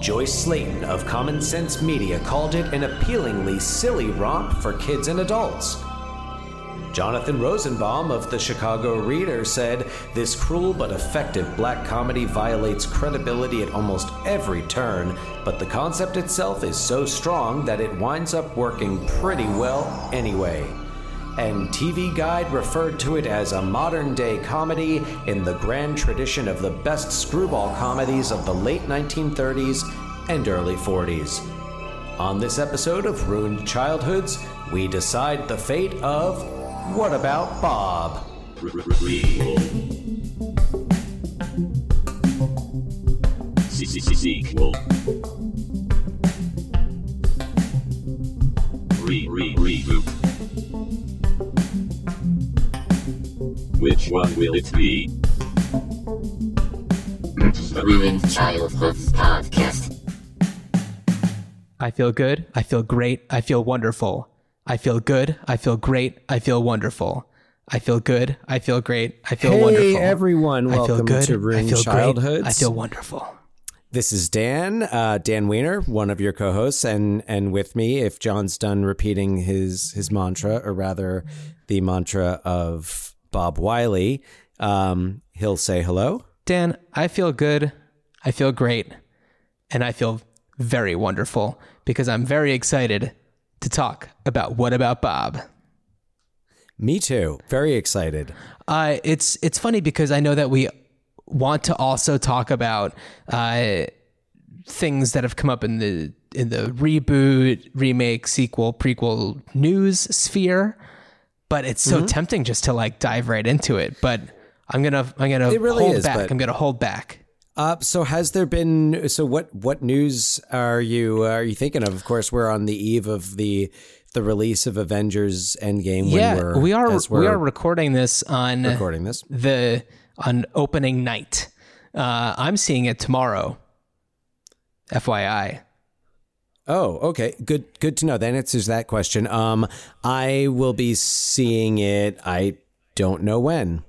Joyce Slaton of Common Sense Media called it an appealingly silly romp for kids and adults. Jonathan Rosenbaum of the Chicago Reader said this cruel but effective black comedy violates credibility at almost every turn, but the concept itself is so strong that it winds up working pretty well anyway. And TV Guide referred to it as a modern day comedy in the grand tradition of the best screwball comedies of the late 1930s and early 40s. On this episode of Ruined Childhoods, we decide the fate of What About Bob? Re re. Which one will it be? The Ruined Childhoods Podcast. I feel good. I feel great. I feel wonderful. I feel good. I feel great. I feel wonderful. I feel good. I feel great. I feel Hey, wonderful. everyone. I feel Welcome good. to I Ruined feel Childhoods. Great. I feel wonderful. This is Dan, uh, Dan Weiner, one of your co-hosts, and and with me, if Jon's done repeating his his mantra, or rather, the mantra of Bob Wiley, um, he'll say hello. Dan, I feel good. I feel great. And I feel very wonderful because I'm very excited to talk about What About Bob. Me too. Very excited. Uh, it's it's funny because I know that we want to also talk about uh, things that have come up in the in the reboot, remake, sequel, prequel news sphere, but it's so tempting just to like dive right into it. But I'm gonna I'm gonna It really hold is, back. but- I'm gonna hold back. Uh, so has there been? So what? What news are you are you thinking of? Of course, we're on the eve of the the release of Avengers Endgame. When yeah, we're, we are we are recording this on recording this. the on opening night. Uh, I'm seeing it tomorrow. FYI. Oh, okay. Good good to know. That answers that question. Um I will be seeing it. I don't know when.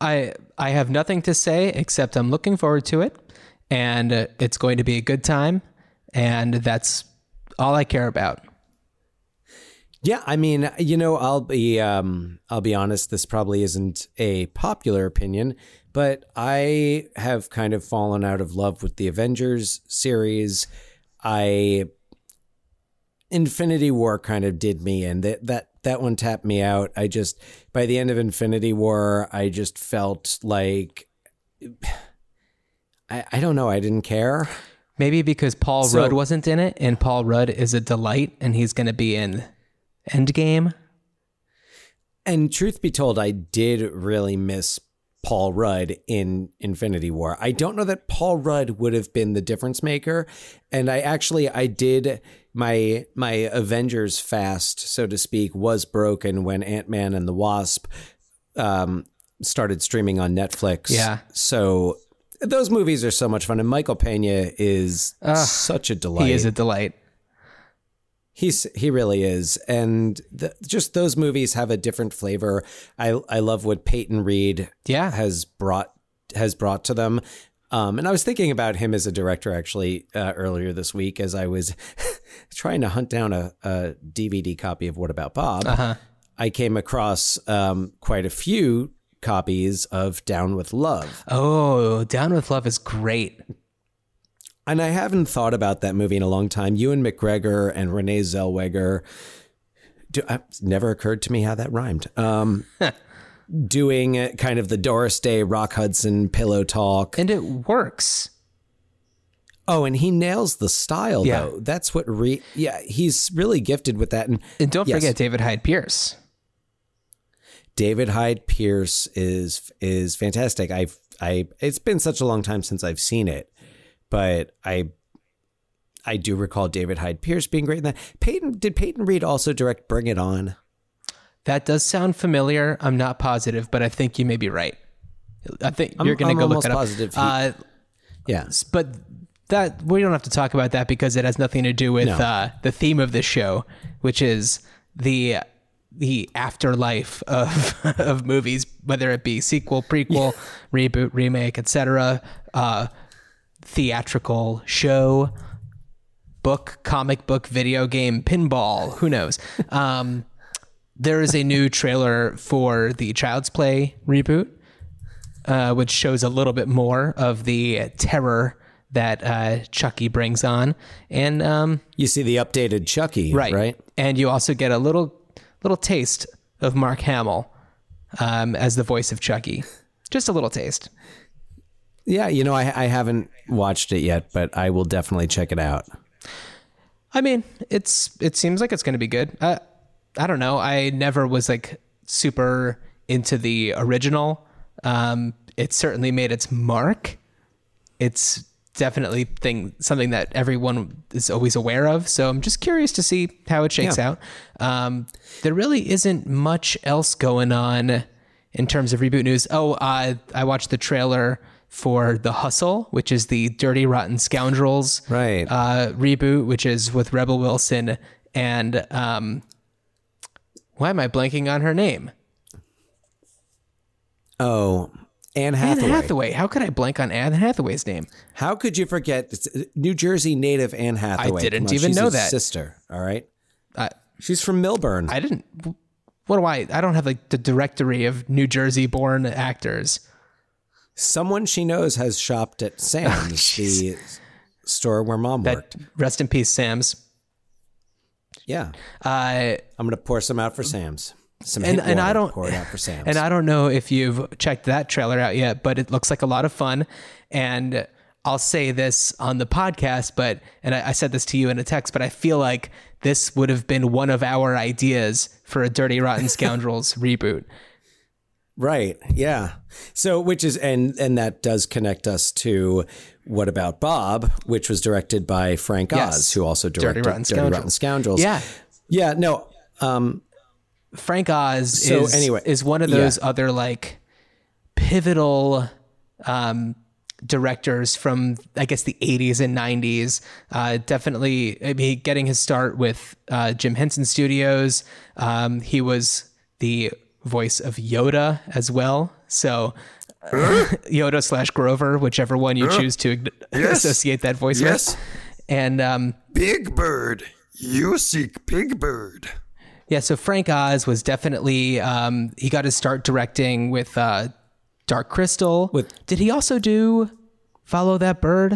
I I have nothing to say except I'm looking forward to it, and uh, it's going to be a good time, and that's all I care about. Yeah, I mean, you know, I'll be um I'll be honest, this probably isn't a popular opinion, but I have kind of fallen out of love with the Avengers series. I Infinity War kind of did me in. That that that one tapped me out. I just by the end of Infinity War, I just felt like I, I don't know, I didn't care. Maybe because Paul So- Rudd wasn't in it, and Paul Rudd is a delight, and he's going to be in Endgame. And truth be told, I did really miss Paul Rudd in Infinity War. I don't know that Paul Rudd would have been the difference maker. And I actually I did my my Avengers fast, so to speak, was broken when Ant Man and the Wasp um, started streaming on Netflix. Yeah. So those movies are so much fun, and Michael Pena is such a delight. He is a delight. He's he really is, and the, just those movies have a different flavor. I I love what Peyton Reed Yeah. has brought has brought to them. Um, and I was thinking about him as a director actually uh, earlier this week as I was trying to hunt down a, a DVD copy of What About Bob. Uh-huh. I came across um, quite a few copies of Down with Love. Oh, Down with Love is great. And I haven't thought about that movie in a long time. Ewan McGregor and Renee Zellweger. Do, uh, never occurred to me how that rhymed. Um, doing kind of the Doris Day, Rock Hudson pillow talk. And it works. Oh, and he nails the style Yeah. though. That's what re. Yeah, he's really gifted with that. And And don't Yes. forget David Hyde Pierce. David Hyde Pierce is is fantastic. I've I it's been such a long time since I've seen it, but I I do recall David Hyde Pierce being great in that. Peyton did Peyton Reed also direct Bring It On? That does sound familiar. I'm not positive, but I think you may be right. I think I'm- you're going to go look it up. positive he- uh, Yeah. but that we don't have to talk about that because it has nothing to do with No. uh, the theme of this show, which is the the afterlife of of movies, whether it be sequel, prequel, reboot, remake, etc. Uh, theatrical show, book, comic book, video game, pinball, who knows. Um, there is a new trailer for the Child's Play reboot, uh, which shows a little bit more of the terror that uh, Chucky brings on, and um, You see the updated Chucky, right, right? and you also get a little little taste of Mark Hamill um, as the voice of Chucky, just a little taste. Yeah, you know, I, I haven't watched it yet, but I will definitely check it out. I mean, it's it seems like it's going to be good. Uh, I don't know. I never was like super into the original. Um, it certainly made its mark. It's definitely thing something that everyone is always aware of. So I'm just curious to see how it shakes Yeah. out. Um, there really isn't much else going on in terms of reboot news. Oh, uh, I watched the trailer for The Hustle, which is the Dirty Rotten Scoundrels Right. uh, reboot, which is with Rebel Wilson and um, why am I blanking on her name? Oh, Anne Hathaway. Anne Hathaway. How could I blank on Anne Hathaway's name? How could you forget it's New Jersey native Anne Hathaway? I didn't even she's know that. Sister, all right. I She's from Millburn. I didn't. What do I? I don't have like the directory of New Jersey-born actors. Someone she knows has shopped at Sam's, the store where mom That worked. rest in peace, Sam's. Yeah, Uh, I'm gonna pour some out for Sam's. Some and and I don't pour it out for Sam's. And I don't know if you've checked that trailer out yet, but it looks like a lot of fun. And I'll say this on the podcast, but and I, I said this to you in a text, but I feel like this would have been one of our ideas for a Dirty Rotten Scoundrels reboot. Right. Yeah. So which is and and that does connect us to what about Bob, which was directed by Frank Oz, Yes. who also Dirty directed Rotten Dirty Rotten Scoundrels. Yeah. Yeah. No. Um. Frank Oz So is, anyway, is one of yeah. those other like pivotal um, directors from I guess the 80s and 90s. Uh, definitely, I mean, getting his start with uh, Jim Henson Studios. Um, he was the voice of Yoda as well. So. uh, Yoda slash Grover, whichever one you choose to associate that voice Yes. with, and um, Big Bird, you seek Big Bird. Yeah, so Frank Oz was definitely um, he got his start directing with uh, Dark Crystal. With- Did he also do Follow That Bird,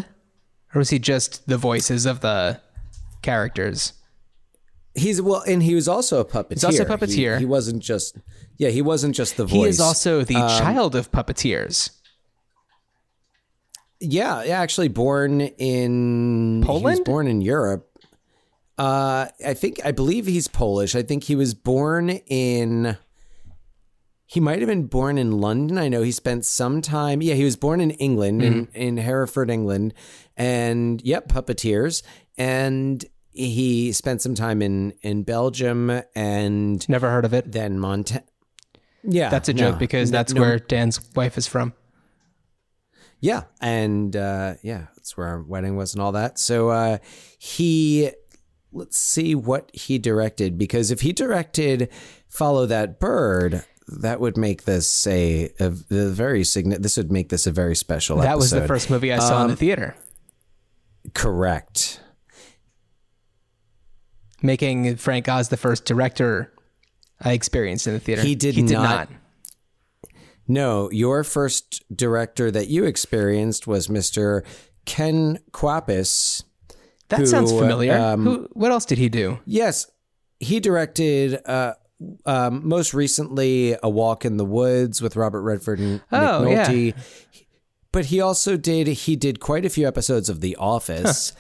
or was he just the voices of the characters? He's well, and he was also a puppeteer. He's also a puppeteer. He, he wasn't just. Yeah, he wasn't just the voice. He is also the Um, child of puppeteers. Yeah, actually born in He was Poland? born in Europe. Uh, I think I believe he's Polish. I think he was born in. He might have been born in London. I know he spent some time. Yeah, he was born in England, in Mm-hmm. in Hereford, England, and yep, puppeteers. And he spent some time in in Belgium and Never heard of it. then Montana. Yeah, That's a joke no, because that's no- where Dan's wife is from. Yeah, and uh, yeah, that's where our wedding was and all that. So uh, he, let's see what he directed because if he directed "Follow That Bird," that would make this a, a, a very significant. This would make this a very special. That was the first movie I saw in the theater, correct. Making Frank Oz the first director I experienced in the theater. He did He did not- not. No, your first director that you experienced was Mr. Ken Kwapis. That who, sounds familiar. um, Who? What else did he do? Yes, he directed uh, um, most recently A Walk in the Woods with Robert Redford and Oh, Nick yeah. Nolte. But he also did he did quite a few episodes of The Office.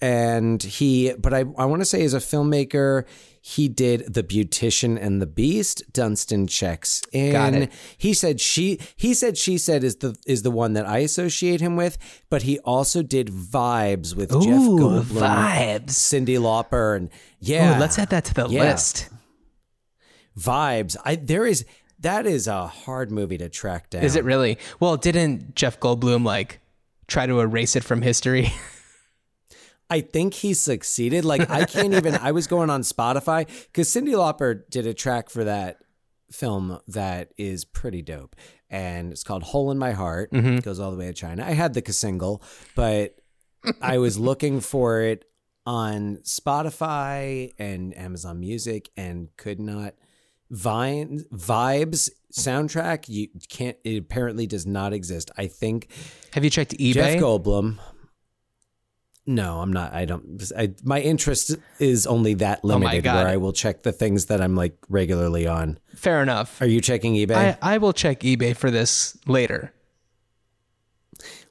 And he, but I, I want to say as a filmmaker, he did The Beautician and the Beast. Dunston checks in. Got. He said she, he said she said is the is the one that I associate him with. But he also did Vibes with Jeff Goldblum, Vibes. Cyndi Lauper, and yeah, Ooh, let's add that to the Yeah. list. Vibes. I there is that is a hard movie to track down. Is it really? Well, didn't Jeff Goldblum like try to erase it from history? I think he succeeded. Like I can't even. I was going on Spotify because Cyndi Lauper did a track for that film that is pretty dope. and it's called Hole in My Heart. Mm-hmm. It goes all the way to China. I had the single, but I was looking for it on Spotify and Amazon Music and could not. Vine Vibes soundtrack you can't. It apparently does not exist. I think Have you checked eBay? Jeff Goldblum. No, I'm not. I don't. I, my interest is only that Oh limited, God. where I will check the things that I'm like regularly on. Fair enough. Are you checking eBay? I, I will check eBay for this later.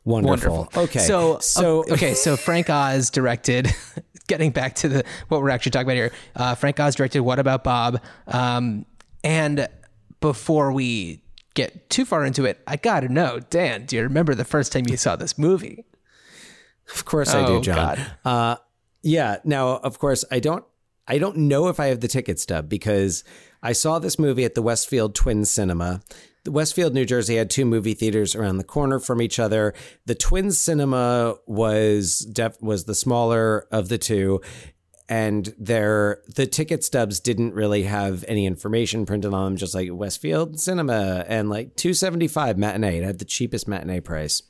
Wonderful. Wonderful. Okay. So so okay, so Frank Oz directed. Getting back to the what we're actually talking about here, uh, Frank Oz directed "What About Bob?" Um, and before we get too far into it, I gotta know, Dan, do you remember the first time you saw this movie? Of course I Oh, do, Jon. God. Uh, yeah. Now, of course, I don't. I don't know if I have the ticket stub because I saw this movie at the Westfield Twin Cinema. The Westfield, New Jersey, had two movie theaters around the corner from each other. The Twin Cinema was def- was the smaller of the two, and their the ticket stubs didn't really have any information printed on them, just like Westfield Cinema and like two seventy five matinee. It had the cheapest matinee price.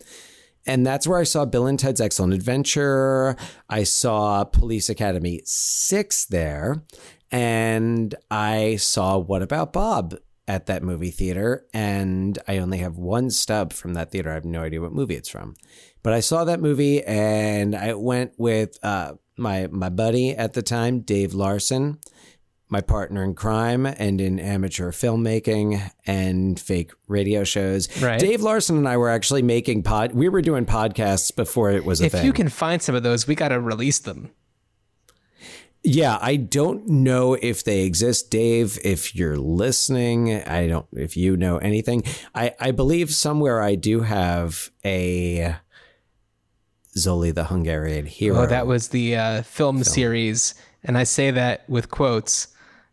And that's where I saw Bill and Ted's Excellent Adventure. I saw Police Academy 6 there. And I saw What About Bob at that movie theater. And I only have one stub from that theater. I have no idea what movie it's from. But I saw that movie and I went with uh, my, my buddy at the time, Dave Larson, my partner in crime and in amateur filmmaking and fake radio shows. Right. Dave Larson and I were actually making pod. We were doing podcasts before it was a If thing. you can find some of those, we gotta release them. yeah, I don't know if they exist, Dave. If you're listening, I don't. If you know anything, I I believe somewhere I do have a Zoli the Hungarian hero. Oh, that was the uh, film, series, and I say that with quotes.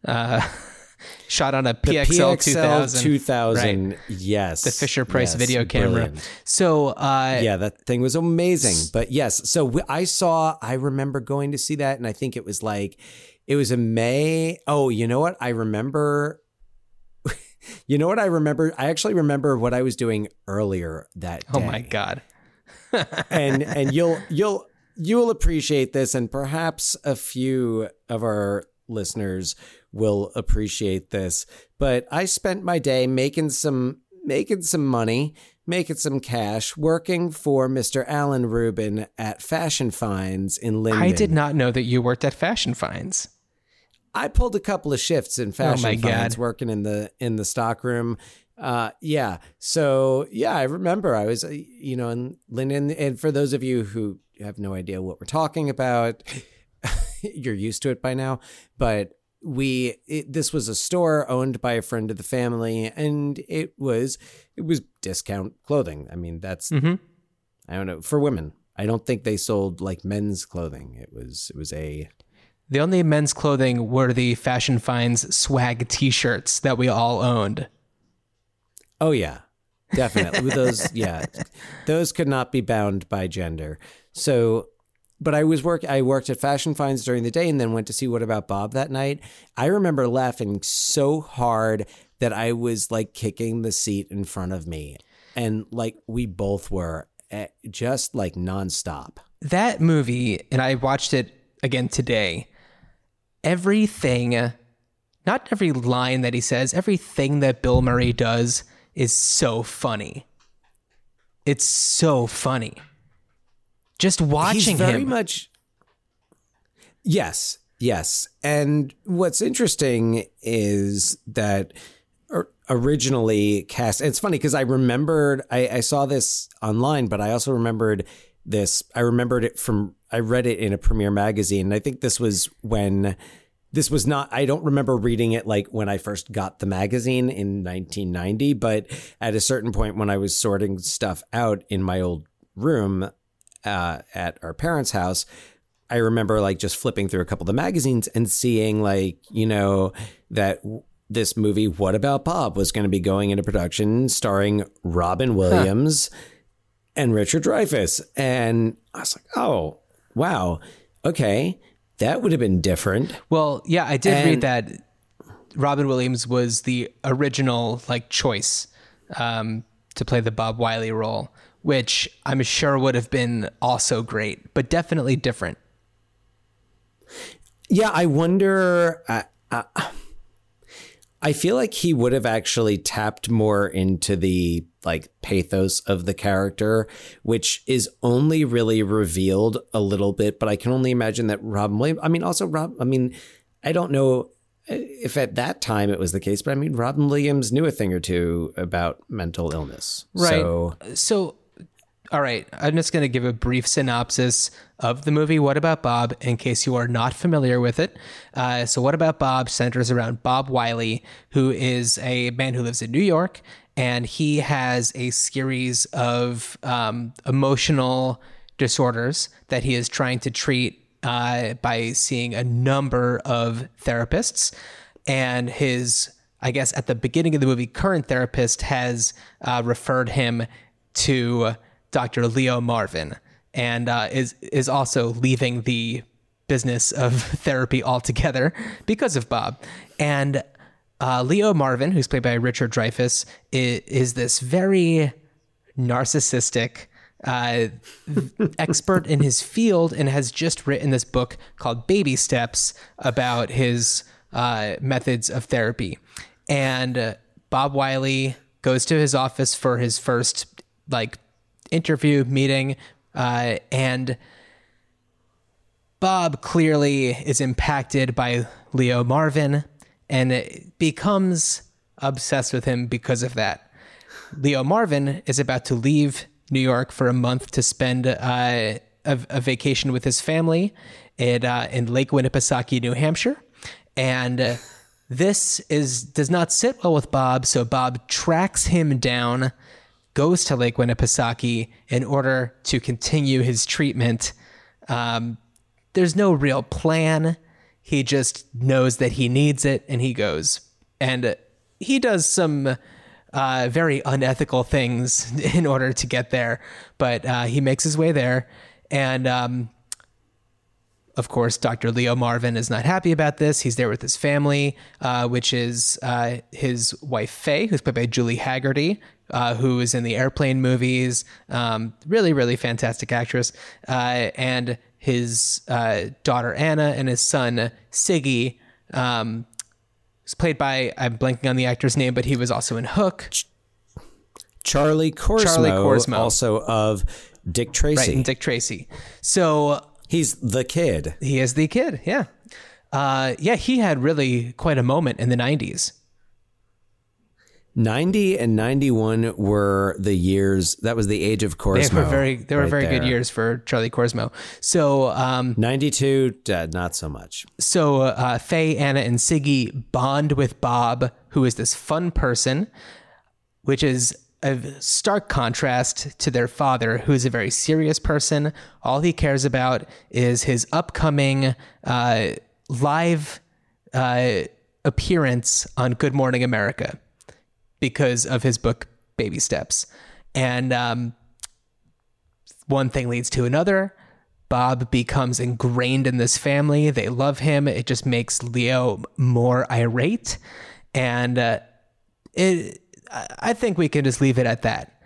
Uh, shot on a PXL, PXL 2000. 2000. Right. Yes, the Fisher Price yes, video camera. brilliant. So, uh, yeah, that thing was amazing. But yes, so we- I saw, I remember going to see that, and I think it was like, it was in May. Oh, you know what? I remember. You know what I remember? I actually remember what I was doing earlier that day. oh my god, and and you'll you'll you'll appreciate this, and perhaps a few of our listeners will appreciate this. But I spent my day making some making some money, making some cash, working for Mr. Alan Rubin at Fashion Finds in Linden. I did not know that you worked at Fashion Finds. I pulled a couple of shifts in fashion Oh finds God. working in the in the stock room. Uh, yeah. So yeah, I remember I was, uh, you know, in Linden. And for those of you who have no idea what we're talking about, you're used to it by now. But we, it, this was a store owned by a friend of the family, and it was it was discount clothing. I mean, that's mm-hmm. I don't know for women. I don't think they sold like men's clothing. It was it was a The only men's clothing were the Fashion Finds swag T-shirts that we all owned. Oh yeah, definitely. Those, yeah, those could not be bound by gender. So, but I was work. I worked at Fashion Finds during the day, and then went to see What About Bob that night. I remember laughing so hard that I was like kicking the seat in front of me, and like we both were, eh, just like nonstop. That movie, and I watched it again today. Everything, not every line that he says, everything that Bill Murray does is so funny. It's so funny. Just watching He's very him. much. Yes, yes. And what's interesting is that originally cast. It's funny because I remembered I, I saw this online, but I also remembered this. I remembered it from I read it in a Premiere magazine. And I think this was when this was not i don't remember reading it like when i first got the magazine in 1990 but at a certain point when i was sorting stuff out in my old room uh, at our parents house i remember like just flipping through a couple of the magazines and seeing like you know that w- this movie what about bob was going to be going into production starring robin williams and richard dreyfuss. And i was like oh wow okay that would have been different. Well, yeah, I did read that Robin Williams was the original like choice um, to play the Bob Wiley role, which I'm sure would have been also great, but definitely different. Yeah, I wonder. Uh, uh, I feel like he would have actually tapped more into the like pathos of the character, which is only really revealed a little bit. But I can only imagine that Robin Williams. I mean, also Rob. I mean, I don't know if at that time it was the case, but I mean, Robin Williams knew a thing or two about mental illness, Right. So So, all right, I'm just going to give a brief synopsis of the movie What About Bob in case you are not familiar with it. Uh, so, What About Bob centers around Bob Wiley, who is a man who lives in New York, and he has a series of um, emotional disorders that he is trying to treat uh, by seeing a number of therapists. And his, I guess, at the beginning of the movie, current therapist has uh, referred him to Dr. Leo Marvin and uh, is is also leaving the business of therapy altogether because of Bob. And uh, Leo Marvin, who's played by Richard Dreyfuss, is, is this very narcissistic uh, expert in his field and has just written this book called Baby Steps about his uh, methods of therapy. And uh, Bob Wiley goes to his office for his first like interview meeting, uh, and Bob clearly is impacted by Leo Marvin and becomes obsessed with him because of that. Leo Marvin is about to leave New York for a month to spend uh, a, a vacation with his family in, uh, in Lake Winnipesaukee, New Hampshire. And uh, this is does not sit well with Bob, so Bob tracks him down, goes to Lake Winnipesaukee in order to continue his treatment. Um, there's no real plan. He just knows that he needs it and he goes. And he does some uh, very unethical things in order to get there, but uh, he makes his way there. And um, of course, Dr. Leo Marvin is not happy about this. He's there with his family, uh, which is uh, his wife, Faye, who's played by Julie Hagerty, uh, who is in the airplane movies. Um, really, really fantastic actress. Uh, and his uh, daughter, Anna, and his son, Siggy. Um, is played by, I'm blanking on the actor's name, but he was also in Hook. Charlie Korsmo, Charlie Korsmo. also of Dick Tracy. Right, and Dick Tracy. So He's the kid. He is the kid, yeah. Uh, yeah, he had really quite a moment in the 90s. 90 and 91 were the years that was the age of Korsmo. They were very they were right very good years for Charlie Korsmo. So um, 92 uh, not so much. so uh, Faye, Anna, and Siggy bond with Bob, who is this fun person, which is a stark contrast to their father, who is a very serious person. All he cares about is his upcoming uh, live uh, appearance on Good Morning America because of his book Baby Steps. And um, one thing leads to another. Bob becomes ingrained in this family. They love him. It just makes Leo more irate. And uh, it, I think we can just leave it at that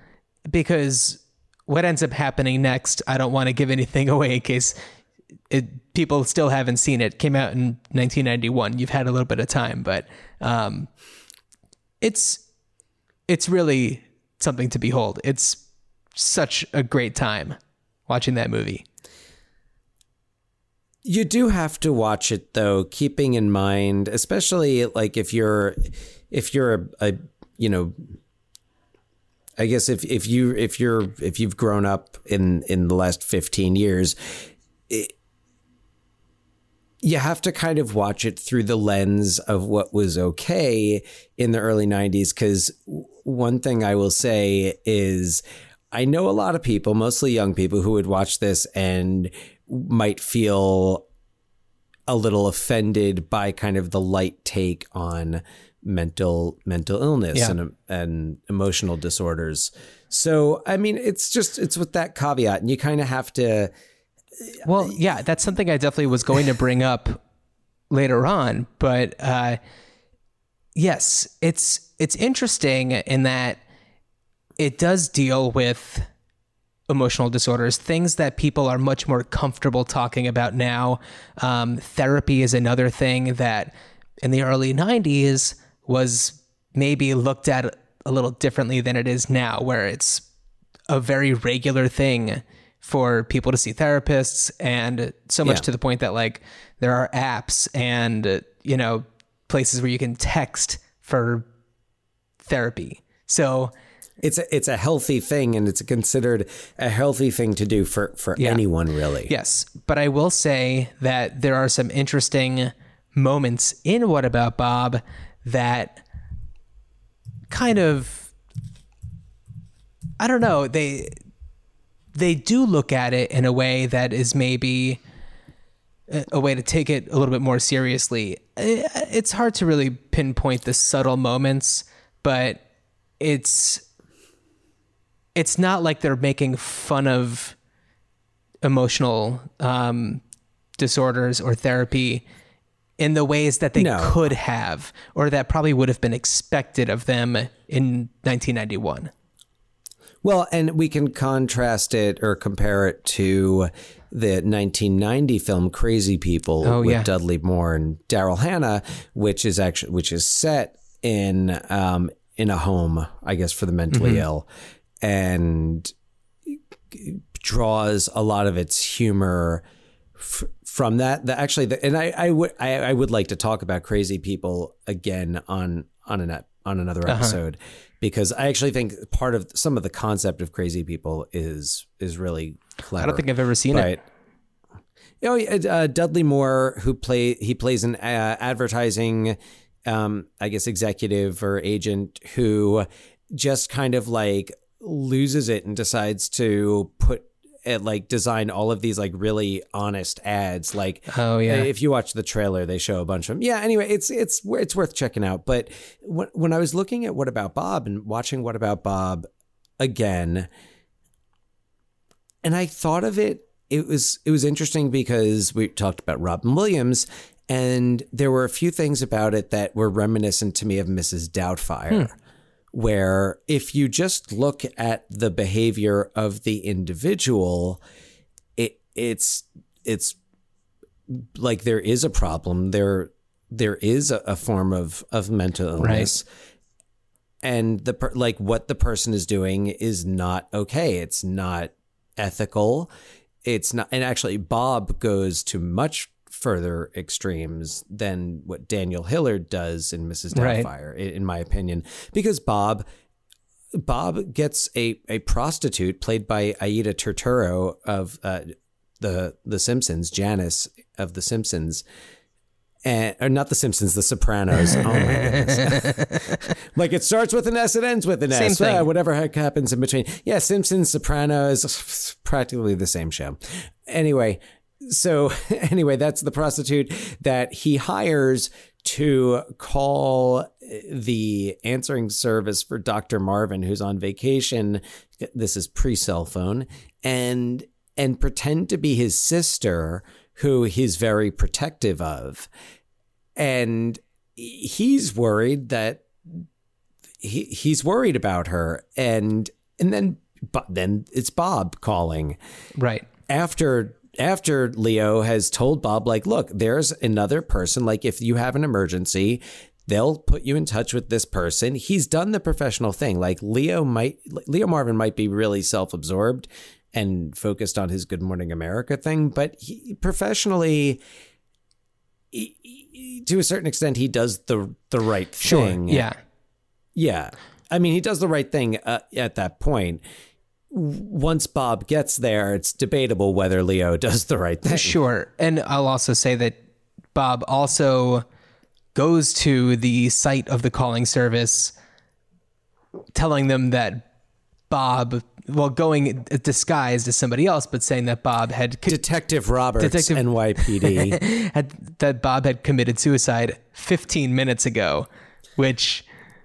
because what ends up happening next, I don't want to give anything away in case it, people still haven't seen it. Came out in 1991. You've had a little bit of time, but um, it's it's really something to behold. It's such a great time watching that movie. You do have to watch it though, keeping in mind, especially like if you're if you're a, a you know I guess if if you if you're if you've grown up in in the last 15 years it, you have to kind of watch it through the lens of what was okay in the early 90s cuz one thing I will say is I know a lot of people, mostly young people who would watch this and might feel a little offended by kind of the light take on mental mental illness Yeah. and and emotional disorders. So I mean, it's just it's with that caveat, and you kind of have to. Well, yeah, that's something I definitely was going to bring up later on, but uh, yes, it's it's interesting in that it does deal with emotional disorders, things that people are much more comfortable talking about now. Um, therapy is another thing that in the early 90s was maybe looked at a little differently than it is now, where it's a very regular thing for people to see therapists and so much Yeah. to the point that like there are apps and you know places where you can text for therapy so It's a it's a healthy thing, and it's considered a healthy thing to do for for Yeah. anyone really. yes but i will say that there are some interesting moments in what about bob that kind of i don't know they they do look at it in a way that is maybe a, way to take it a little bit more seriously. It's hard to really pinpoint the subtle moments, but it's it's not like they're making fun of emotional um, disorders or therapy in the ways that they No. could have or that probably would have been expected of them in 1991. Well, and we can contrast it or compare it to the 1990 film Crazy People Oh, with yeah. Dudley Moore and Daryl Hannah, which is actually which is set in um, in a home, I guess, for the mentally Mm-hmm. ill, and draws a lot of its humor f- from that. The, actually, the, and I, I would I, I would like to talk about Crazy People again on on an on another Uh-huh. episode because I actually think part of some of the concept of Crazy People is is really clever. I don't think I've ever seen it. But oh, yeah, uh, Dudley Moore, who play he plays an uh, advertising, um, I guess executive or agent who just kind of like loses it and decides to put uh, like design all of these like really honest ads like Oh, yeah. if you watch the trailer they show a bunch of them yeah anyway it's it's it's worth checking out but when, when i was looking at what about bob and watching what about bob again and I thought of it. It was it was interesting because we talked about Robin Williams, and there were a few things about it that were reminiscent to me of Mrs. Doubtfire, where if you just look at the behavior of the individual, it it's it's like there is a problem. There there is a, a form of of mental illness. And the per, like what the person is doing is not okay. It's not ethical. It's not and actually bob goes to much further extremes than what daniel hillard does in mrs Right. doubtfire i- in my opinion because bob bob gets a, a prostitute played by aida turturro of uh, the the simpsons janice of the simpsons and or not the Simpsons, the Sopranos. Oh my goodness! like it starts with an S, it ends with an Same S. thing. Uh, whatever heck happens in between. Yeah, Simpsons, Sopranos, practically the same show. Anyway, so anyway, that's the prostitute that he hires to call uh, the answering service for Dr. Marvin, who's on vacation. This is pre-cell phone, and and pretend to be his sister, who he's very protective of and he's worried that he he's worried about her and and then but then it's Bob calling Right. after after Leo has told Bob like look there's another person like if you have an emergency they'll put you in touch with this person he's done the professional thing like Leo might Leo Marvin might be really self-absorbed and focused on his good morning america thing but he professionally he- he- to a certain extent he does the the right Sure. thing Yeah. yeah. I mean, he does the right thing uh, at that point. Once Bob gets there, it's debatable whether Leo does the right thing. Sure. And I'll also say that Bob also goes to the site of the calling service telling them that Bob, well, going disguised as somebody else, but saying that Bob had, Detective Roberts, Detective- NYPD. had that Bob had committed suicide 15 minutes ago, which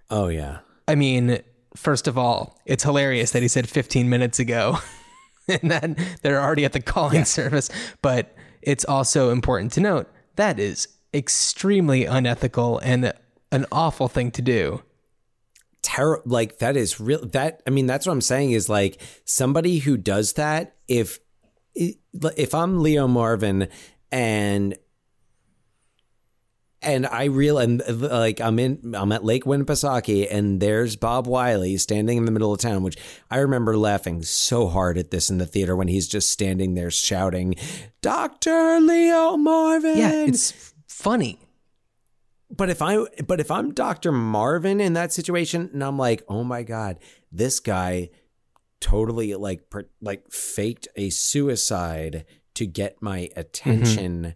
oh, yeah. I mean, first of all, it's hilarious that he said 15 minutes ago and then they're already at the calling service. But it's also important to note that is extremely unethical and an awful thing to do. terrible. Like that is real. That I mean, that's what I'm saying is like somebody who does that. If if I'm Leo Marvin and and I real and uh, like I'm in I'm at Lake Winnipesaukee and there's Bob Wiley standing in the middle of town, which I remember laughing so hard at this in the theater when he's just standing there shouting, "Doctor Leo Marvin!" Yeah, it's funny. But if I but if I'm Dr. Marvin in that situation and I'm like, "Oh my god, this guy totally like per, like faked a suicide to get my mm-hmm. attention." He-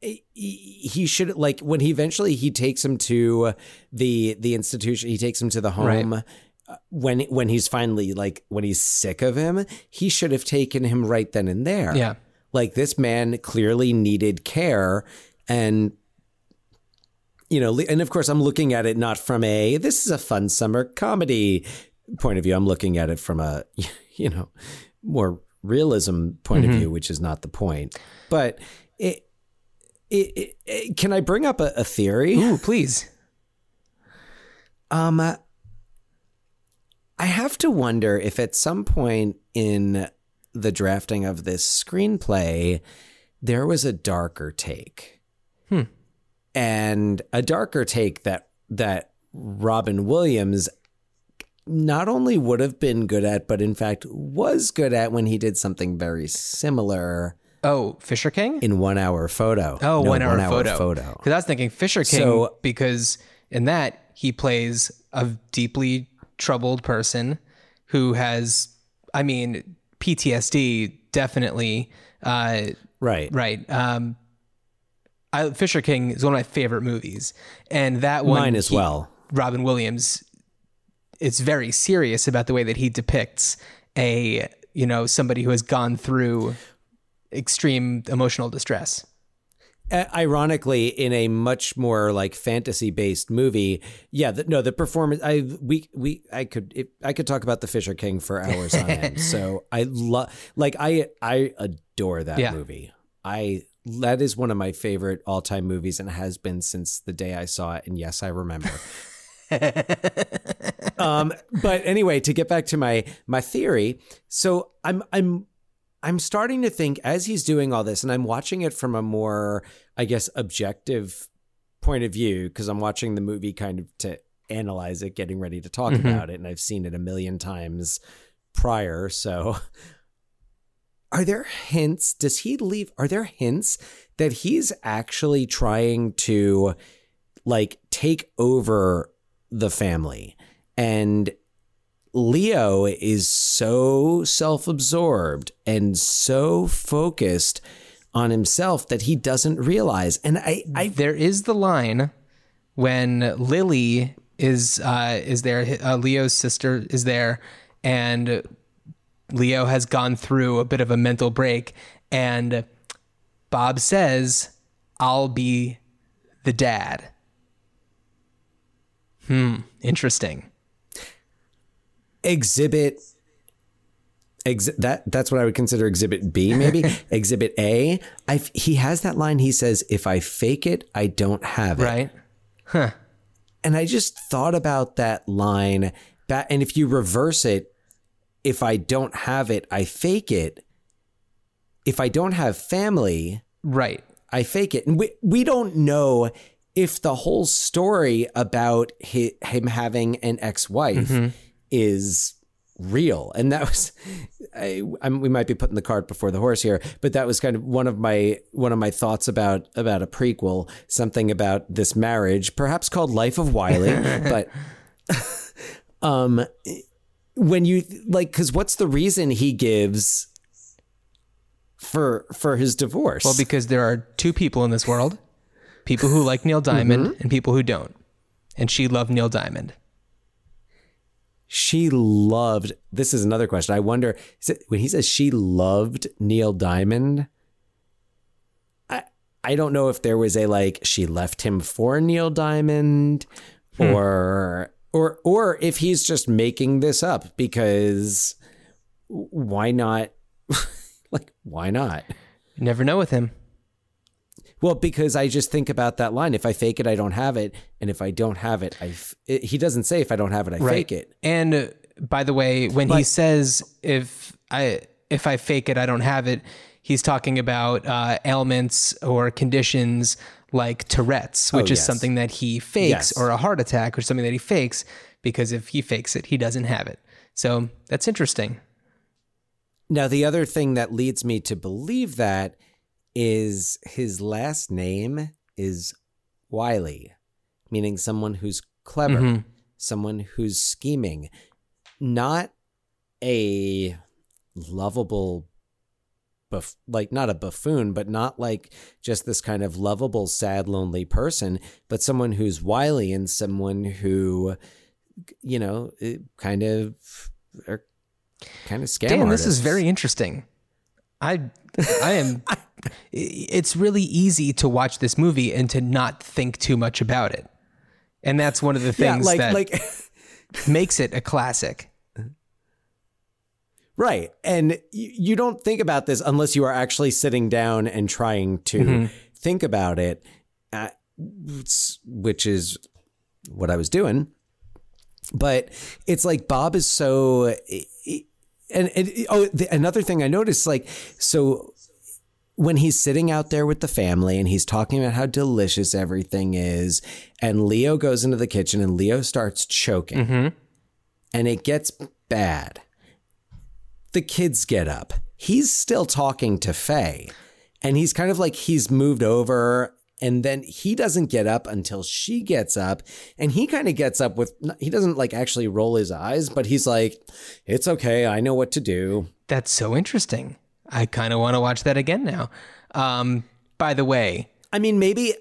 he should like when he eventually he takes him to the the institution he takes him to the home Right. uh, when when he's finally like when he's sick of him he should have taken him right then and there Yeah. like this man clearly needed care and you know and of course i'm looking at it not from a this is a fun summer comedy point of view i'm looking at it from a you know more realism point of view which is not the point but it it, it, it can i bring up a, a theory Ooh, please. um, uh, I have to wonder if at some point in the drafting of this screenplay, there was a darker take, Hmm. and a darker take that that Robin Williams not only would have been good at, but in fact was good at when he did something very similar Oh, Fisher King? in One Hour Photo. Oh, No, one hour, photo. photo. Because I was thinking Fisher King So- because in that he plays a deeply troubled person who has, I mean, PTSD definitely. Uh, Right. right. Um, I, Fisher King is one of my favorite movies, and that one Mine as he- well. Robin Williams it's very serious about the way that he depicts a you know somebody who has gone through extreme emotional distress. Ironically in a much more like fantasy based movie yeah the, no the performance i we we i could if, i could talk about the fisher king for hours on end so i love like i i adore that Yeah. movie i that is one of my favorite all-time movies and has been since the day i saw it and yes i remember um but anyway to get back to my my theory so i'm i'm i'm starting to think as he's doing all this and i'm watching it from a more i guess objective point of view because i'm watching the movie kind of to analyze it getting ready to talk mm-hmm. about it and i've seen it a million times prior so are there hints does he leave are there hints that he's actually trying to like take over the family? And Leo is so self-absorbed and so focused on himself that he doesn't realize and I I There is the line when Lily is uh, is there. Uh, Leo's sister is there, and Leo has gone through a bit of a mental break, and Bob says, "I'll be the dad." Hmm. Interesting. Exhibit ex- that that's what I would consider exhibit B maybe exhibit A I he has that line he says if I fake it I don't have it Right. huh and I just thought about that line that and if you reverse it if I don't have it I fake it if I don't have family Right. I fake it. And we, we don't know if the whole story about hi, him having an ex wife mm-hmm. Is real. And that was, I, I'm, we might be putting the cart before the horse here, but that was kind of one of my one of my thoughts about about a prequel, something about this marriage, perhaps called Life of Wiley, but um, when you like, because what's the reason he gives? For for his divorce. Well, because there are two people in this world people who like Neil Diamond and people who don't. And she loved Neil Diamond. She loved this is another question. I wonder it, when he says she loved neil diamond i i don't know if there was a like she left him for neil diamond hmm. or or or if he's just making this up because why not like why not? Never know with him. Well, because I just think about that line: if I fake it, I don't have it, and if I don't have it, I. F- it, he doesn't say if I don't have it, I fake it. And uh, by the way, when he says if I if I fake it, I don't have it, he's talking about uh, ailments or conditions like Tourette's, which Oh, is something that he fakes, Yes. or a heart attack, or something that he fakes because if he fakes it, he doesn't have it. So that's interesting. Now, the other thing that leads me to believe that is his last name is Wiley, meaning someone who's clever, Mhm. someone who's scheming, not a lovable buff like not a buffoon but not like just this kind of lovable sad lonely person but someone who's wily and someone who you know eh, kind of are kind of scam Dan, this is very interesting. I I am it's really easy to watch this movie and to not think too much about it. And that's one of the yeah things like that like makes it a classic. Right. And you, you don't think about this unless you are actually sitting down and trying to Mm-hmm. think about it, uh, which is what I was doing. But it's like Bob is so. And, and oh, the, another thing I noticed, like, so when he's sitting out there with the family and he's talking about how delicious everything is, and Leo goes into the kitchen and Leo starts choking, mm-hmm. and it gets bad. The kids get up. He's still talking to Faye. And he's kind of like he's moved over. And then he doesn't get up until she gets up. And he kind of gets up with he doesn't like actually roll his eyes but he's like it's okay. I know what to do. That's so interesting. I kind of want to watch that again now. Um, by the way, i mean maybe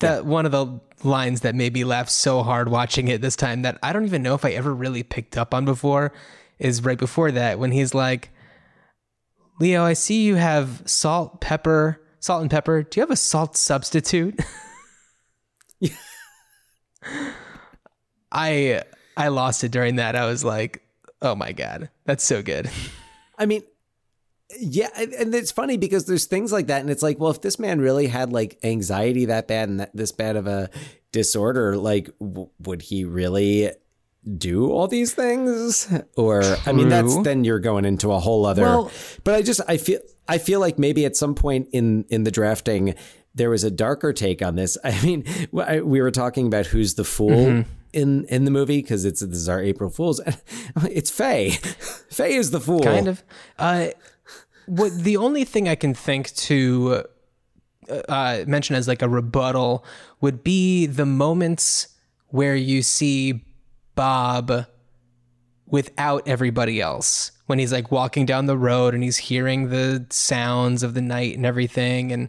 that one of the lines that made me laugh so hard watching it this time that I don't even know if I ever really picked up on before is right before that when he's like, Leo, I see you have salt, pepper, salt and pepper. Do you have a salt substitute? I I lost it during that. I was like, oh my god, that's so good. I mean, yeah, and it's funny because there's things like that, and it's like, well, if this man really had like anxiety that bad and that, this bad of a disorder, like, w- would he really do all these things? Or, I mean, that's then you're going into a whole other. Well- but I just, I feel, I feel like maybe at some point in in the drafting. There was a darker take on this. I mean, I- we were talking about who's the fool Mm-hmm. in in the movie because it's this is our April Fools. It's Faye. Faye is the fool. kind of. Uh, what the only thing I can think to uh, mention as like a rebuttal would be the moments where you see Bob without everybody else when he's like walking down the road and he's hearing the sounds of the night and everything and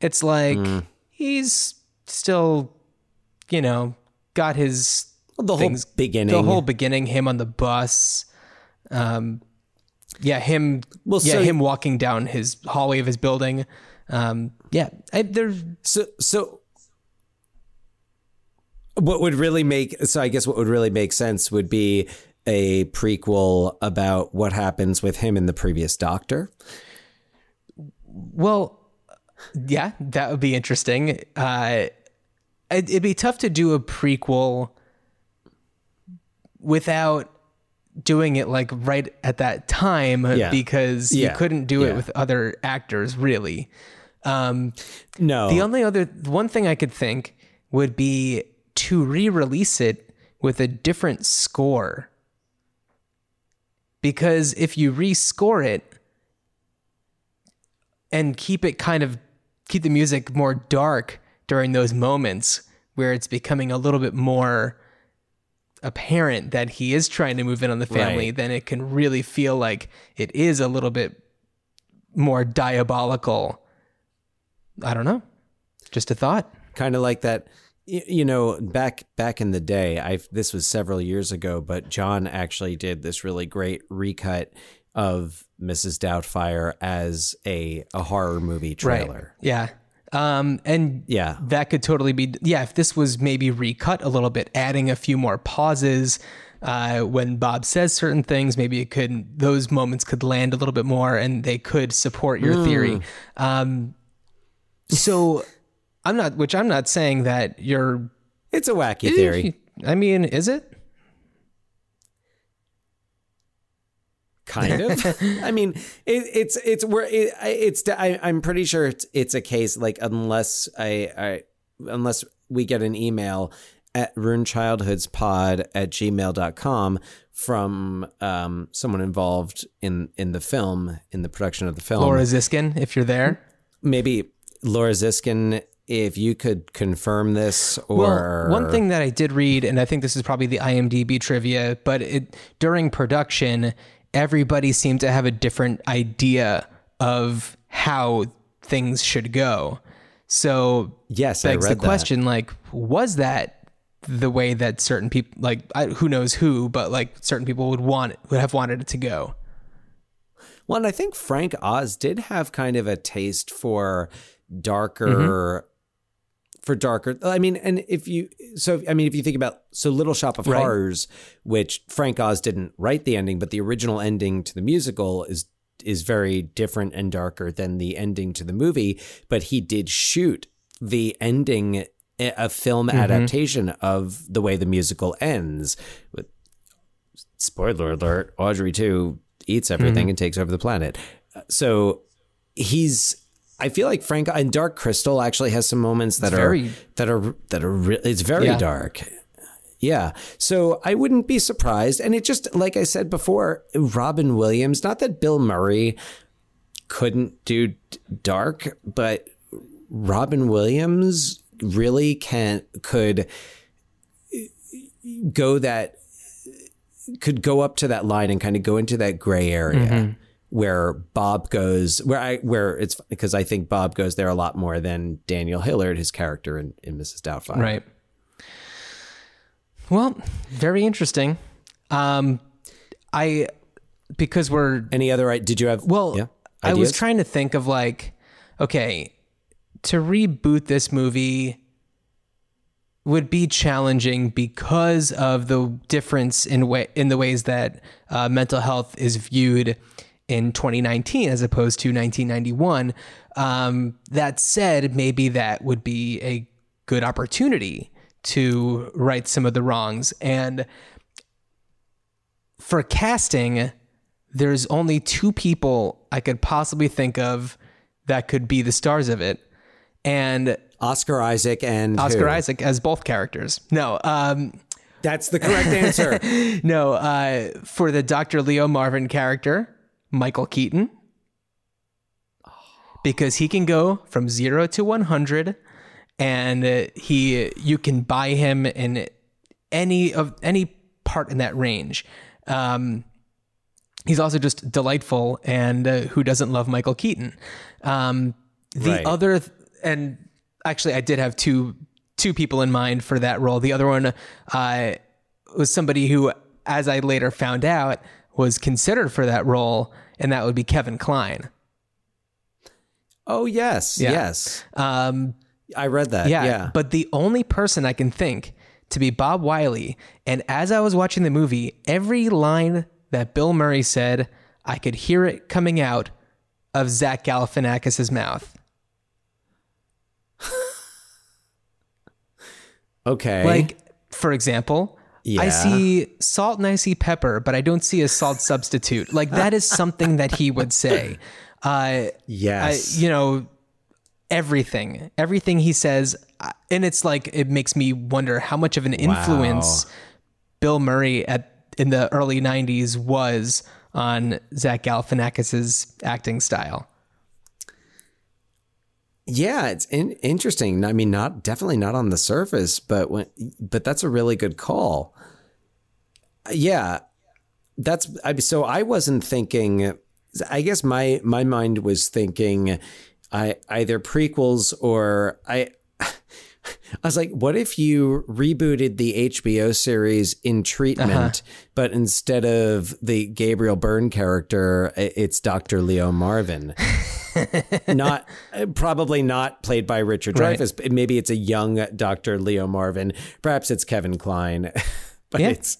it's like he's still you know got his the whole things- beginning. the whole beginning him on the bus um yeah him Well, yeah so- him walking down his hallway of his building um yeah I, there's So so what would really make so I guess what would really make sense would be a prequel about what happens with him in the previous Doctor. well yeah that would be interesting uh it'd be tough to do a prequel without doing it like right at that time Yeah. because Yeah. you couldn't do Yeah. it with other actors really um No. The only other one thing I could think would be to re-release it with a different score. Because if you rescore it and keep it kind of keep the music more dark during those moments where it's becoming a little bit more apparent that he is trying to move in on the family, Right. then it can really feel like it is a little bit more diabolical. I don't know. Just a thought. kind of like that you know back back in the day i this was several years ago but Jon actually did this really great recut of mrs doubtfire as a a horror movie trailer Yeah. Um, and Yeah. that could totally be, yeah, if this was maybe recut a little bit, adding a few more pauses, uh, when Bob says certain things, maybe it could, those moments could land a little bit more and they could support your theory. Um, so I'm not, which I'm not saying that you're. It's a wacky theory. I mean, is it? Kind of i mean it, it's it's where it, it's I, i'm pretty sure it's, it's a case like unless I, I unless we get an email at ruinedchildhoodspod at gmail.com from um, someone involved in in the film in the production of the film Laura Ziskin, if you're there. maybe laura ziskin if you could confirm this or Well, one thing that I did read, and I think this is probably the IMDb trivia, but it during production, everybody seemed to have a different idea of how things should go. So Yes, I begs read the that. question: like, was that the way that certain people, like, I, who knows who, but like certain people would want would have wanted it to go? Well, and I think Frank Oz did have kind of a taste for mm-hmm. darker, for darker. I mean, and if you, so I mean, if you think about so Little Shop of Right. Horrors, which Frank Oz didn't write the ending, but the original ending to the musical is is very different and darker than the ending to the movie. But he did shoot the ending, a film adaptation of the way the musical ends with spoiler alert audrey 2 eats everything Mm-hmm. and takes over the planet Uh, so he's i feel like frank and dark crystal actually has some moments that It's are very- that are that are re- it's very Yeah. dark. Yeah. So i wouldn't be surprised. And it just like i said before robin williams not that bill murray couldn't do dark but robin williams really can could go that could go up to that line and kind of go into that gray area mm-hmm. Where Bob goes where I where it's because I think Bob goes there a lot more than Daniel Hillard his character in, in Mrs. Doubtfire. Right. Well, very interesting. Um, I because we're Any other did you have well, yeah, I was trying to think of like, okay, to reboot this movie would be challenging because of the difference in way in the ways that uh, mental health is viewed in 2019 as opposed to 1991. Um, that said, maybe that would be a good opportunity to right some of the wrongs. And for casting, there's only two people I could possibly think of that could be the stars of it. And Oscar Isaac and Oscar who? Isaac as both characters. No, um, That's the correct answer. no, uh, for the Dr. Leo Marvin character, Michael Keaton. Because he can go from zero to 100 and uh, he, you can buy him in any of any part in that range. Um, he's also just delightful and uh, who doesn't love Michael Keaton? Um, the Right. other, and actually I did have two, two people in mind for that role. The other one, uh, was somebody who, as I later found out, was considered for that role, and that would be Kevin Kline. oh yes, Yeah. yes. Um, I read that. yeah, Yeah. But the only person I can think to be Bob Wiley, and as I was watching the movie, every line that Bill Murray said, I could hear it coming out of Zach Galifianakis's mouth. okay. Like, for example, I see salt and I see pepper, but I don't see a salt substitute. Like that is something that he would say. Uh, I, you know, everything, everything he says, and it's like it makes me wonder how much of an influence Bill Murray at in the early '90s was on Zach Galifianakis's acting style. Yeah, it's in, interesting. I mean, not definitely not on the surface, but when but that's a really good call. Yeah, that's I, so. I wasn't thinking. I guess my my mind was thinking, I either prequels or I. I was like, what if you rebooted the HBO series in uh-huh. treatment, but instead of the Gabriel Byrne character, it's Dr. Leo Marvin? not probably not played by Richard. Dreyfuss. but Maybe it's a young Dr. Leo Marvin. Perhaps it's Kevin Kline. but Yeah. it's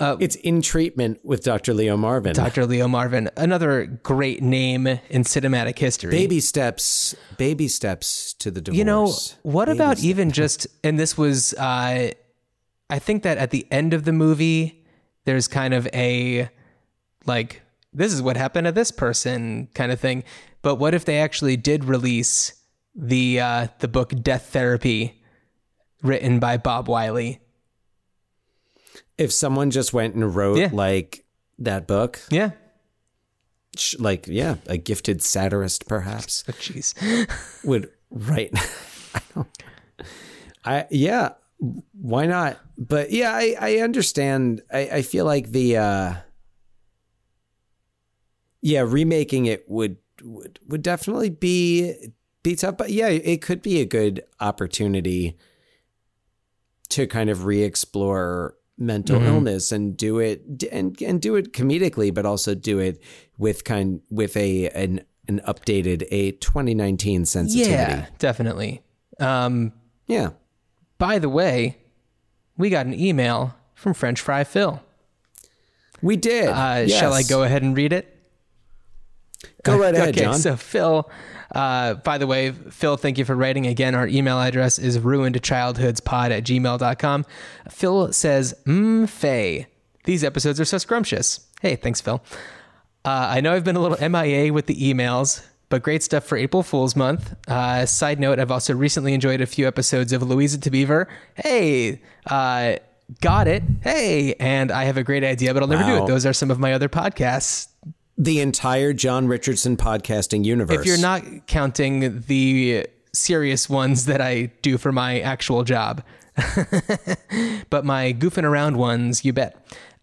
it's in treatment with Dr. Leo Marvin. Dr. Leo Marvin, another great name in cinematic history. Baby steps, baby steps to the divorce. You know, what Baby about steps. even just, and this was, uh, I think that at the end of the movie, there's kind of a, like, this is what happened to this person kind of thing. But what if they actually did release the, uh, the book Death Therapy written by Bob Wiley? if someone just went and wrote Yeah. like that book, Yeah. sh- like yeah, a gifted satirist perhaps Oh, Jeez. would write. I don't. I yeah, why not? But yeah, I I understand. I I feel like the uh yeah remaking it would would would definitely be be tough. But yeah, it could be a good opportunity to kind of re-explore mental Mm-hmm. illness and do it and and do it comedically, but also do it with kind with a an an updated a 2019 sensitivity. Yeah, definitely. Um, Yeah. by the way, we got an email from French Fry Phil. We did. Uh, Shall I go ahead and read it? Go right ahead, okay, Jon. so Phil, uh, by the way, Phil, thank you for writing. Again, our email address is ruinedchildhoodspod at gmail.com. Phil says, Mmm, Faye, these episodes are so scrumptious. Hey, thanks, Phil. Uh, I know I've been a little MIA with the emails, but great stuff for April Fool's Month. Uh, side note, I've also recently enjoyed a few episodes of Louisa to Beaver. Hey, uh, got it. Hey, and I have a great idea, but I'll never do it. Those are some of my other podcasts. The entire Jon Richardson podcasting universe. If you're not counting the serious ones that I do for my actual job, but my goofing around ones, you bet.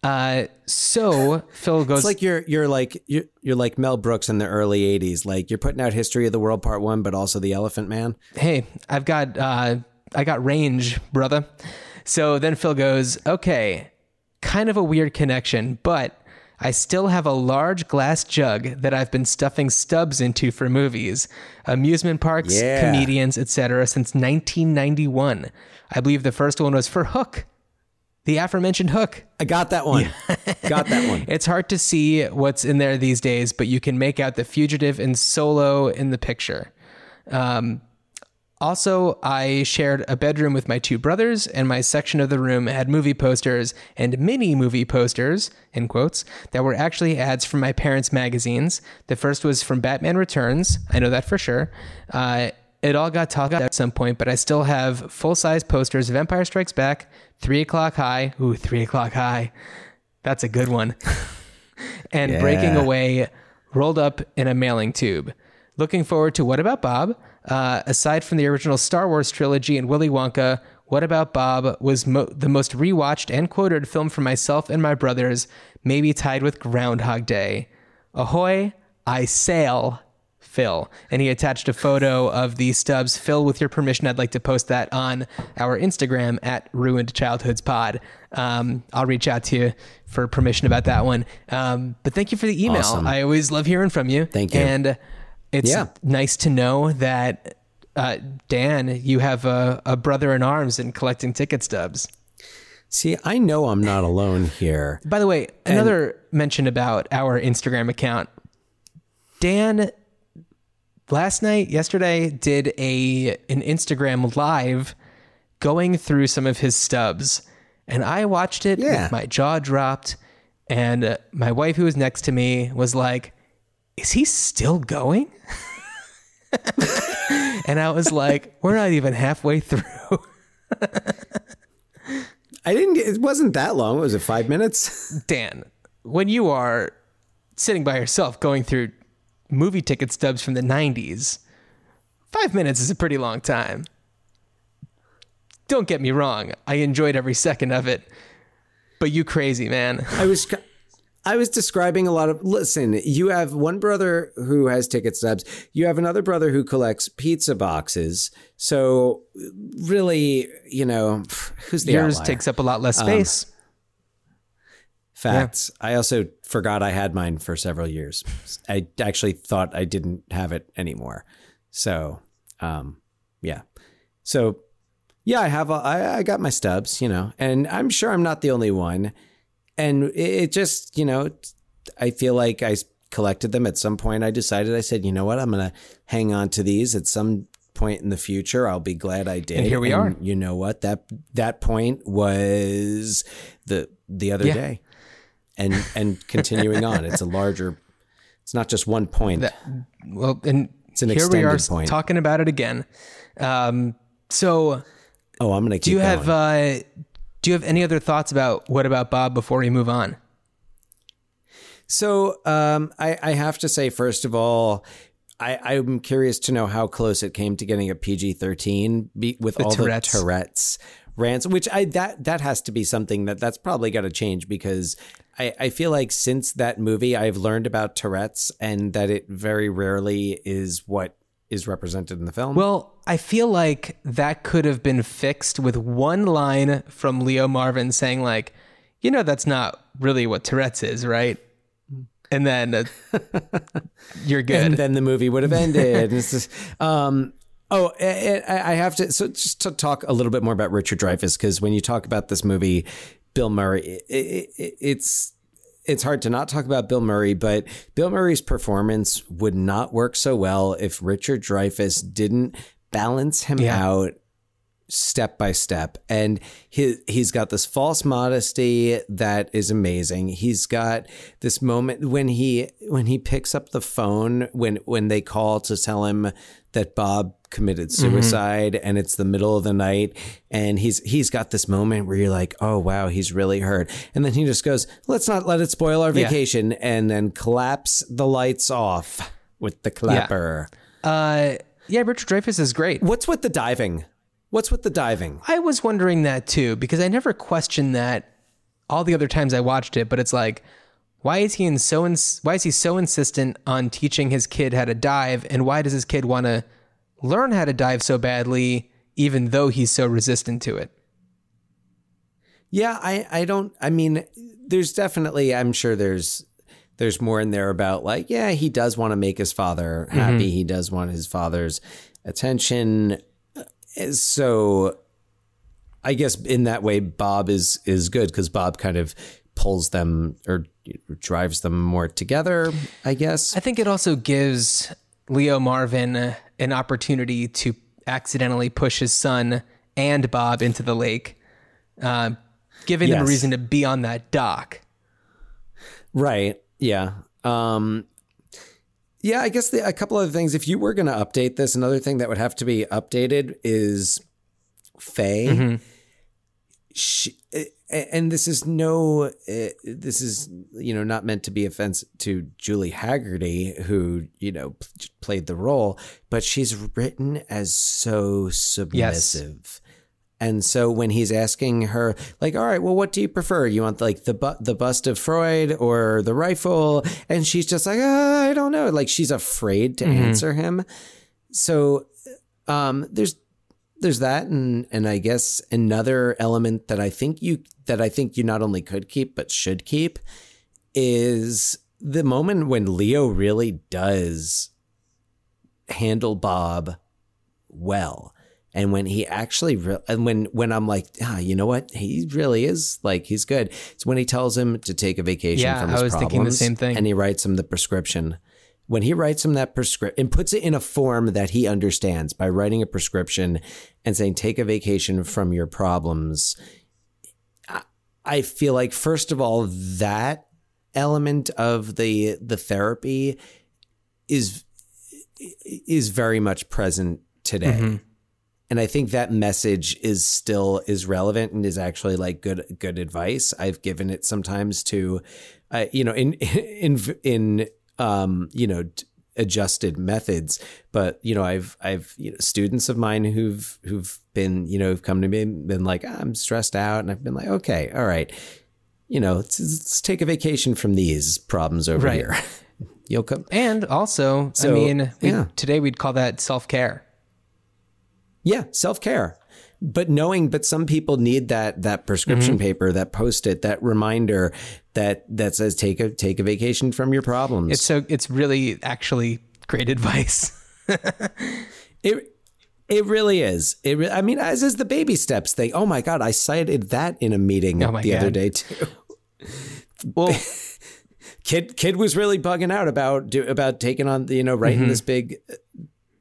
Uh, so Phil goes it's like you're you're like you're, you're like Mel Brooks in the early '80s. Like you're putting out History of the World Part One, but also the Elephant Man. hey, I've got uh, I got range, brother. So then Phil goes, okay, kind of a weird connection, but I still have a large glass jug that I've been stuffing stubs into for movies, amusement parks, Yeah. comedians, etc. since 1991. I believe the first one was for Hook, the aforementioned Hook. I got that one. got that one. It's hard to see what's in there these days, but you can make out the fugitive and solo in the picture. Um, also, I shared a bedroom with my two brothers, and my section of the room had movie posters and mini movie posters, in quotes, that were actually ads from my parents' magazines. The first was from Batman Returns. I know that for sure. Uh, it all got talked about at some point, but I still have full size posters of Empire Strikes Back, Three O'Clock High. Ooh, Three O'Clock High. That's a good one. and breaking away rolled up in a mailing tube. Looking forward to What About Bob? Uh, aside from the original Star Wars trilogy and Willy Wonka, What About Bob was mo- the most rewatched and quoted film for myself and my brothers, maybe tied with Groundhog Day. Ahoy, I sail, Phil. And he attached a photo of the stubs. Phil, with your permission, I'd like to post that on our Instagram at Ruined Childhoods Pod. Um, I'll reach out to you for permission about that one. Um, but thank you for the email. Awesome. I always love hearing from you. Thank you. And it's Yeah. nice to know that, uh, Dan, you have a, a brother in arms in collecting ticket stubs. See, I know I'm not alone here. By the way, another mention about our Instagram account. Dan last night, yesterday, did a an Instagram live going through some of his stubs, and I watched it Yeah. with my jaw dropped. And uh, my wife, who was next to me, was like, "Is he still going?" and I was like, "We're not even halfway through." I didn't. It wasn't that long. Was it five minutes? Dan, when you are sitting by yourself going through movie ticket stubs from the 90s, five minutes is a pretty long time. Don't get me wrong, I enjoyed every second of it, but you crazy, man. I was. I was describing a lot of. Listen, you have one brother who has ticket stubs. You have another brother who collects pizza boxes. So, really, you know, who's the Yours outlier? takes up a lot less space. Facts. I also forgot I had mine for several years. I actually thought I didn't have it anymore. So, um, yeah. So, yeah, I have. A, I, I got my stubs, you know, and I'm sure I'm not the only one. And it, it just you know, I feel like I collected them at some point. I decided I said, you know what, I'm gonna hang on to these at some point in the future. I'll be glad I did. And here we are. You know what that that point was the the other Yeah. day, and and continuing on. It's a larger. It's not just one point. That, well, and it's an here we are point. talking about it again. Um, so, oh, I'm gonna. Keep do you have uh, do you have any other thoughts about what about Bob before we move on? So um, I, I have to say, first of all, I, I'm curious to know how close it came to getting a PG-13 be, with all Tourette's. the Tourette's rants. Which I that that has to be something that that's probably got to change because I, I feel like since that movie, I've learned about Tourette's and that it very rarely is what is represented in the film. Well, I feel like that could have been fixed with one line from Leo Marvin saying like, "You know, that's not really what Tourette's is, right?" And then uh, you're good. and then the movie would have ended. Just, um, oh, I, I I have to. So just to talk a little bit more about Richard Dreyfuss, because when you talk about this movie, Bill Murray, it, it- it's it's hard to not talk about Bill Murray, but Bill Murray's performance would not work so well if Richard Dreyfuss didn't balance him Yeah. out step by step. And he he's got this false modesty that is amazing. He's got this moment when he when he picks up the phone when when they call to tell him that Bob committed suicide and it's the middle of the night. And he's he's got this moment where you're like oh wow he's really hurt. And then he just goes let's not let it spoil our Yeah. vacation and then claps the lights off with the clapper. Uh, yeah, Richard Dreyfuss is great. what's with the diving what's with the diving I was wondering that too because I never questioned that all the other times I watched it, but it's like, why is he in so ins- why is he so insistent on teaching his kid how to dive, and why does his kid want to learn how to dive so badly, even though he's so resistant to it? Yeah, I, I don't I mean there's definitely I'm sure there's there's more in there about like yeah, he does want to make his father happy. Mm-hmm. He does want his father's attention. So I guess in that way Bob is is good cuz Bob kind of pulls them or drives them more together, I guess. I think it also gives Leo Marvin an opportunity to accidentally push his son and Bob into the lake, uh, giving them a reason to be on that dock. Right. Yeah. Um, yeah, I guess the, a couple other things. If you were going to update this, another thing that would have to be updated is Faye. Mm-hmm. She, eh, eh, and this is no, uh, this is you know not meant to be offensive to Julie Hagerty, who you know played the role, but she's written as so submissive. And so when he's asking her, like, all right, well, what do you prefer? You want like the bu- the bust of Freud or the rifle? And she's just like, "Ah, I don't know. Like she's afraid to answer him. So um, there's there's that, and and I guess another element that I think you that I think you not only could keep but should keep is the moment when Leo really does handle Bob well. And when he actually, re- and when when I'm like, ah, you know what, he really is like he's good. It's when he tells him to take a vacation Yeah, from I his was problems, thinking the same thing. and he writes him the prescription. When he writes him that prescription and puts it in a form that he understands by writing a prescription and saying, take a vacation from your problems, I- I feel like first of all that element of the the therapy is is very much present today. And I think that message is still is relevant and is actually like good good advice. I've given it sometimes to uh, you know in in in um you know adjusted methods but you know i've i've you know students of mine who've who've been you know who've come to me and been like i'm stressed out and i've been like okay all right you know let's, let's take a vacation from these problems over Right. here you'll come And also, I So, mean, we, yeah. today we'd call that self care. Yeah, self care. But knowing, but some people need that that prescription Mm-hmm. paper, that post it, that reminder that that says take a take a vacation from your problems. It's so it's really actually great advice. it it really is. It re- I mean, as is the baby steps thing. Oh my god, I cited that in a meeting Oh the other day too. Well, Kid Kid was really bugging out about do, about taking on you know writing Mm-hmm. this big uh,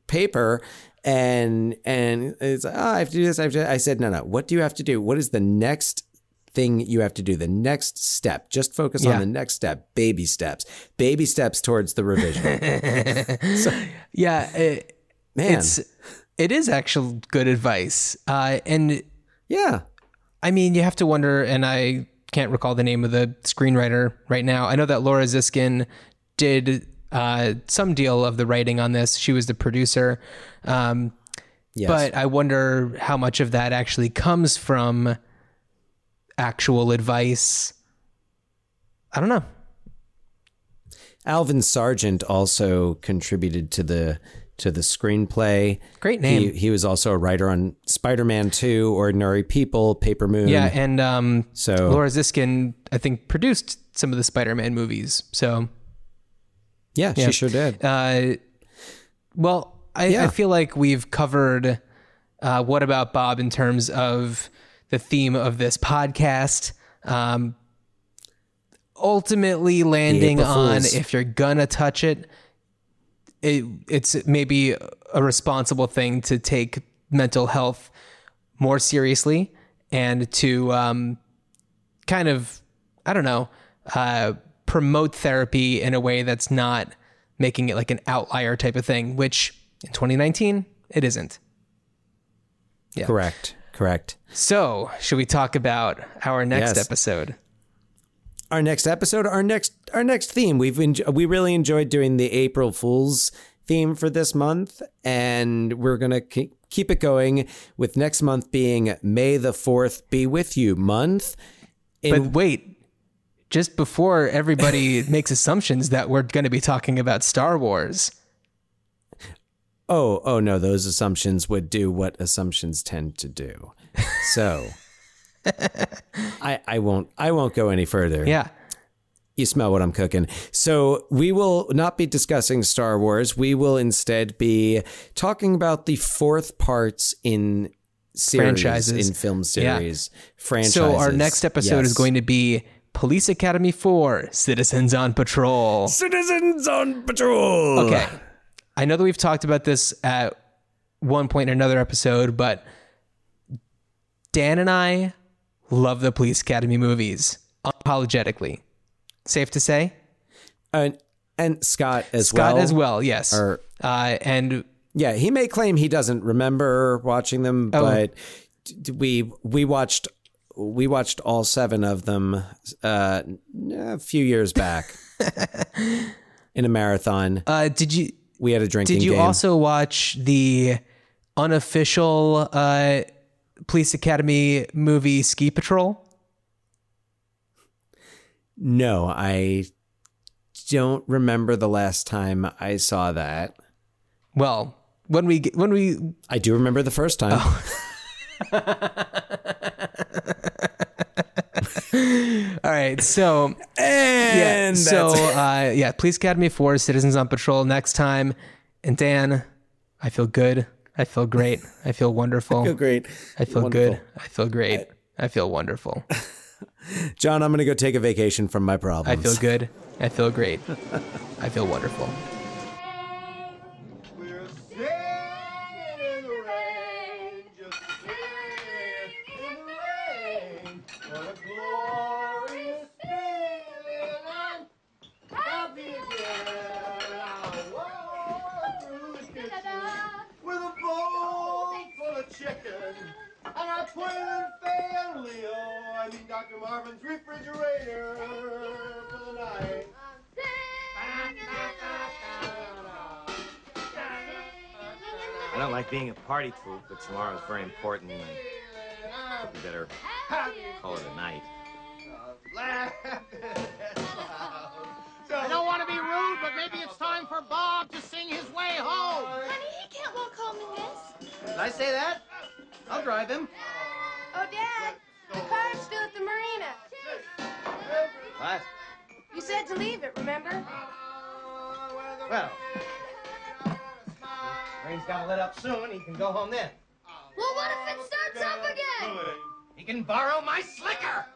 paper and and it's like, oh I have to do this I have to I said no no what do you have to do? What is the next thing you have to do? The next step. Just focus Yeah. on the next step baby steps. Baby steps towards the revision. Yeah, it, man. it's it is actual good advice. Uh, and yeah. I mean, you have to wonder, and I can't recall the name of the screenwriter right now. I know that Laura Ziskin did uh, some deal of the writing on this. She was the producer. Um, yes But I wonder how much of that actually comes from actual advice. I don't know. Alvin Sargent also contributed to the to the screenplay. Great name. He, he was also a writer on Spider-Man 2, Ordinary People, Paper Moon. Yeah, and um, So- Laura Ziskin, I think, produced some of the Spider-Man movies. So, yeah, Yeah. she sure did. uh, well, I, Yeah. I feel like we've covered uh, what about Bob in terms of the theme of this podcast. Um, ultimately, landing on if you're gonna touch it, it, it's maybe a responsible thing to take mental health more seriously and to um, kind of, I don't know, uh, promote therapy in a way that's not making it like an outlier type of thing, which in 2019, it isn't. Correct. Correct. So, should we talk about our next Yes. episode? Our next episode, our next our next theme. We've enj- we really enjoyed doing the April Fools theme for this month and we're going to ke- keep it going with next month being May the 4th be with you month. In But wait, just before everybody makes assumptions that we're going to be talking about Star Wars. Oh, oh no, those assumptions would do what assumptions tend to do. So I I won't I won't go any further. Yeah. You smell what I'm cooking. So we will not be discussing Star Wars. We will instead be talking about the fourth parts in series Franchises. in film Yeah. series franchises. So our next episode is going to be Police Academy 4 Citizens on Patrol. Citizens on Patrol. Okay. I know that we've talked about this at one point in another episode, but Dan and I love the Police Academy movies unapologetically. Safe to say? And, and Scott as Scott well. as well, yes. Or- uh, and Yeah, he may claim he doesn't remember watching them, Oh. but we we watched we watched all seven of them uh, a few years back in a marathon. uh, did you We had a drinking did you game. also watch the unofficial uh, Police Academy movie Ski Patrol? no, I don't remember the last time I saw that. Well, when we when we I do remember the first time. Oh. all right, so yeah, and so uh, yeah, Police Academy Four, Citizens on Patrol next time. And Dan, I feel good. I feel great. I feel wonderful. I feel great. I feel Wonderful. good. I feel great. I feel wonderful. Jon, I'm going to go take a vacation from my problems. I feel good. I feel great. I feel wonderful. I mean Dr. Marvin's refrigerator for the night. I don't like being a party poop, but tomorrow's very important. I we better call it a night. I don't want to be rude, but maybe it's time for Bob to sing his way home. Honey, he can't walk home in this. Did I say that? I'll drive him. Oh, Dad, the car's still at the marina. What? You said to leave it, remember? Well, rain's got to let up soon. He can go home then. Well, what if it starts up again? He can borrow my slicker.